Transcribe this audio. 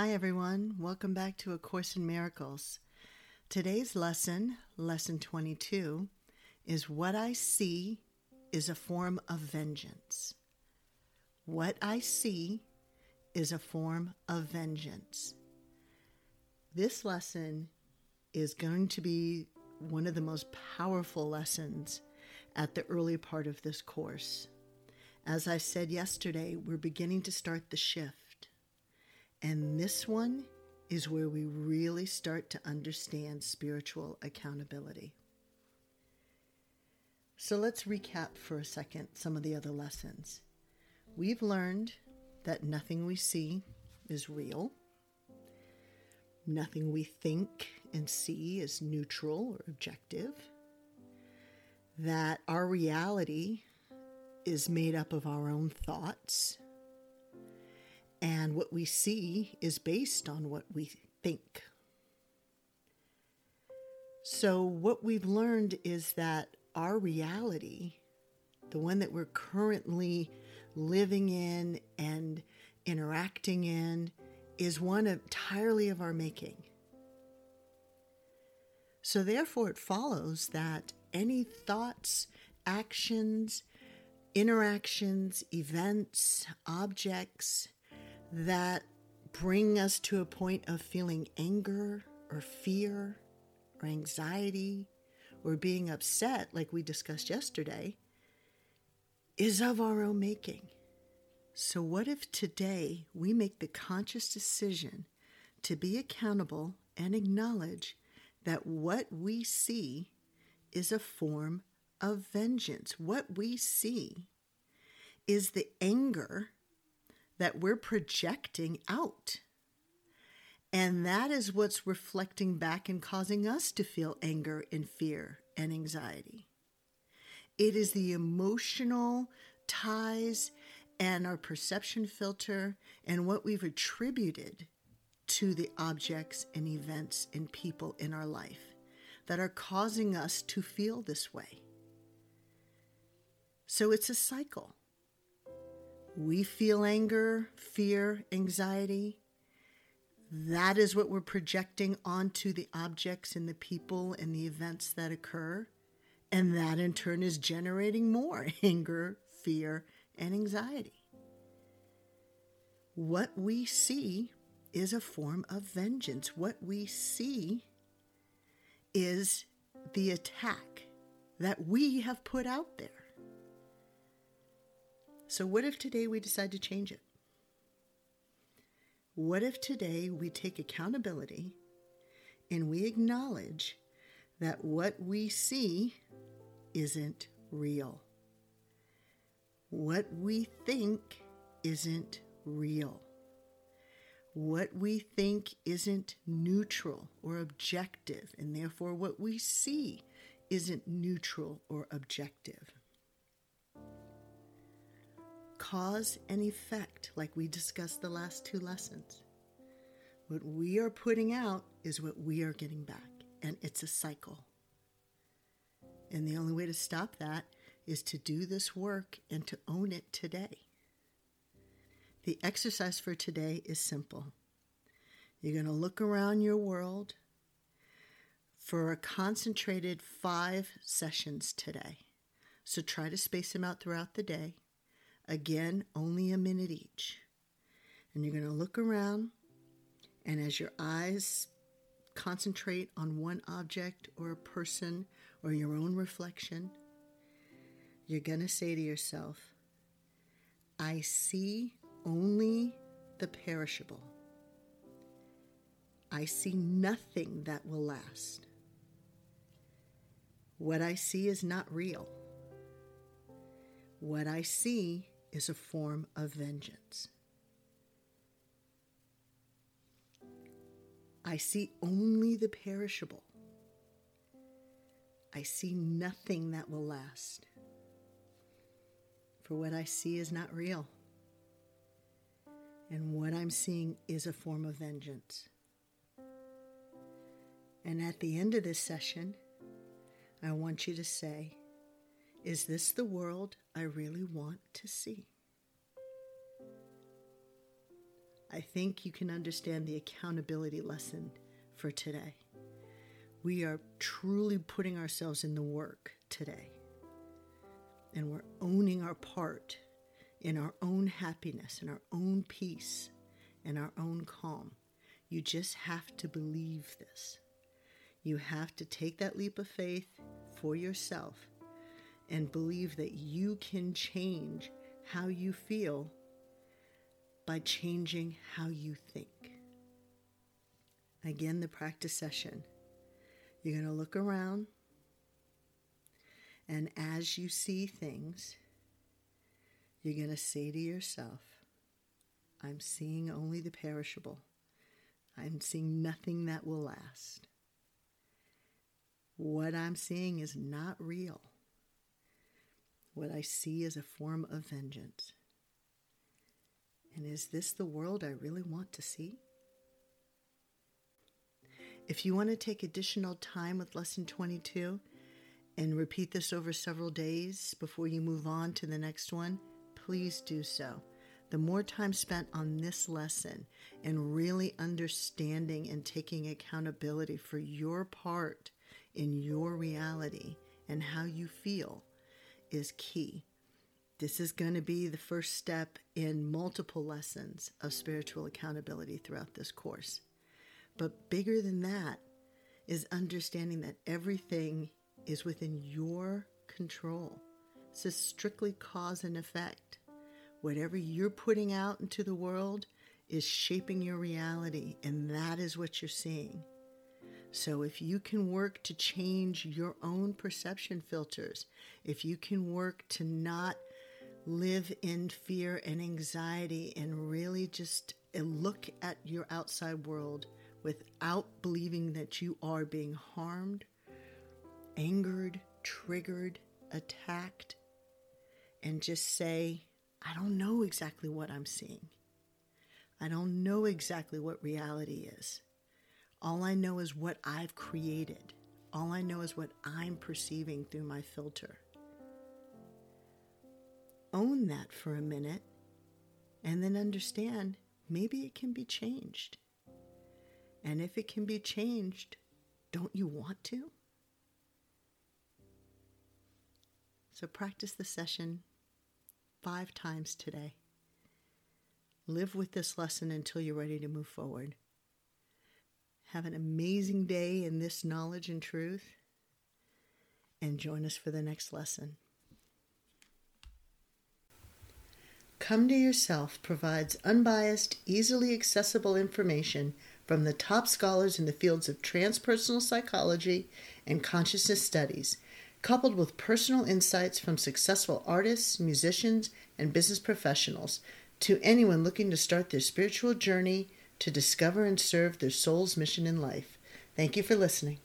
Hi, everyone. Welcome back to A Course in Miracles. Today's lesson, Lesson 22, is What I See is a Form of Vengeance. What I see is a form of vengeance. This lesson is going to be one of the most powerful lessons at the early part of this course. As I said yesterday, we're beginning to start the shift. And this one is where we really start to understand spiritual accountability. So let's recap for a second some of the other lessons. We've learned that nothing we see is real. Nothing we think and see is neutral or objective. That our reality is made up of our own thoughts. And what we see is based on what we think. So, what we've learned is that our reality, the one that we're currently living in and interacting in is one entirely of our making. So, therefore, it follows that any thoughts, actions, interactions, events, objects that bring us to a point of feeling anger or fear or anxiety or being upset, like we discussed yesterday, is of our own making. So, what if today we make the conscious decision to be accountable and acknowledge that what we see is a form of vengeance? What we see is the anger that we're projecting out. And that is what's reflecting back and causing us to feel anger and fear and anxiety. It is the emotional ties and our perception filter and what we've attributed to the objects and events and people in our life that are causing us to feel this way. So it's a cycle. We feel anger, fear, anxiety. That is what we're projecting onto the objects and the people and the events that occur. And that in turn is generating more anger, fear, and anxiety. What we see is a form of vengeance. What we see is the attack that we have put out there. So, what if today we decide to change it? What if today we take accountability and we acknowledge that what we see isn't real. What we think isn't real. What we think isn't neutral or objective, and therefore what we see isn't neutral or objective. Cause and effect, like we discussed the last two lessons. What we are putting out is what we are getting back, and it's a cycle. And the only way to stop that is to do this work and to own it today. The exercise for today is simple. You're going to look around your world for a concentrated five sessions today. So try to space them out throughout the day. Again, only a minute each. And you're going to look around, and as your eyes concentrate on one object or a person or your own reflection, you're going to say to yourself, I see only the perishable. I see nothing that will last. What I see is not real. What I see is a form of vengeance. I see only the perishable. I see nothing that will last. For what I see is not real. And what I'm seeing is a form of vengeance. And at the end of this session, I want you to say, Is this the world I really want to see? I think you can understand the accountability lesson for today. We are truly putting ourselves in the work today. And we're owning our part in our own happiness, in our own peace, and our own calm. You just have to believe this. You have to take that leap of faith for yourself and believe that you can change how you feel by changing how you think. Again, the practice session. You're going to look around, and as you see things, you're going to say to yourself, I'm seeing only the perishable. I'm seeing nothing that will last. What I'm seeing is not real. What I see is a form of vengeance. And is this the world I really want to see? If you want to take additional time with Lesson 22 and repeat this over several days before you move on to the next one, please do so the more time spent on this lesson and really understanding and taking accountability for your part in your reality and how you feel is key. This is going to be the first step in multiple lessons of spiritual accountability throughout this course. But bigger than that is understanding that everything is within your control. This is strictly cause and effect. Whatever you're putting out into the world is shaping your reality, and that is what you're seeing. So, if you can work to change your own perception filters, if you can work to not live in fear and anxiety and really just eh, look at your outside world without believing that you are being harmed, angered, triggered, attacked, and just say, I don't know exactly what I'm seeing. I don't know exactly what reality is. All I know is what I've created. All I know is what I'm perceiving through my filter. Own that for a minute and then understand maybe it can be changed. And if it can be changed, don't you want to? So practice the session five times today. Live with this lesson until you're ready to move forward. Have an amazing day in this knowledge and truth, and join us for the next lesson. Come to Yourself provides unbiased, easily accessible information from the top scholars in the fields of transpersonal psychology and consciousness studies coupled with personal insights from successful artists, musicians, and business professionals to anyone looking to start their spiritual journey to discover and serve their soul's mission in life. Thank you for listening.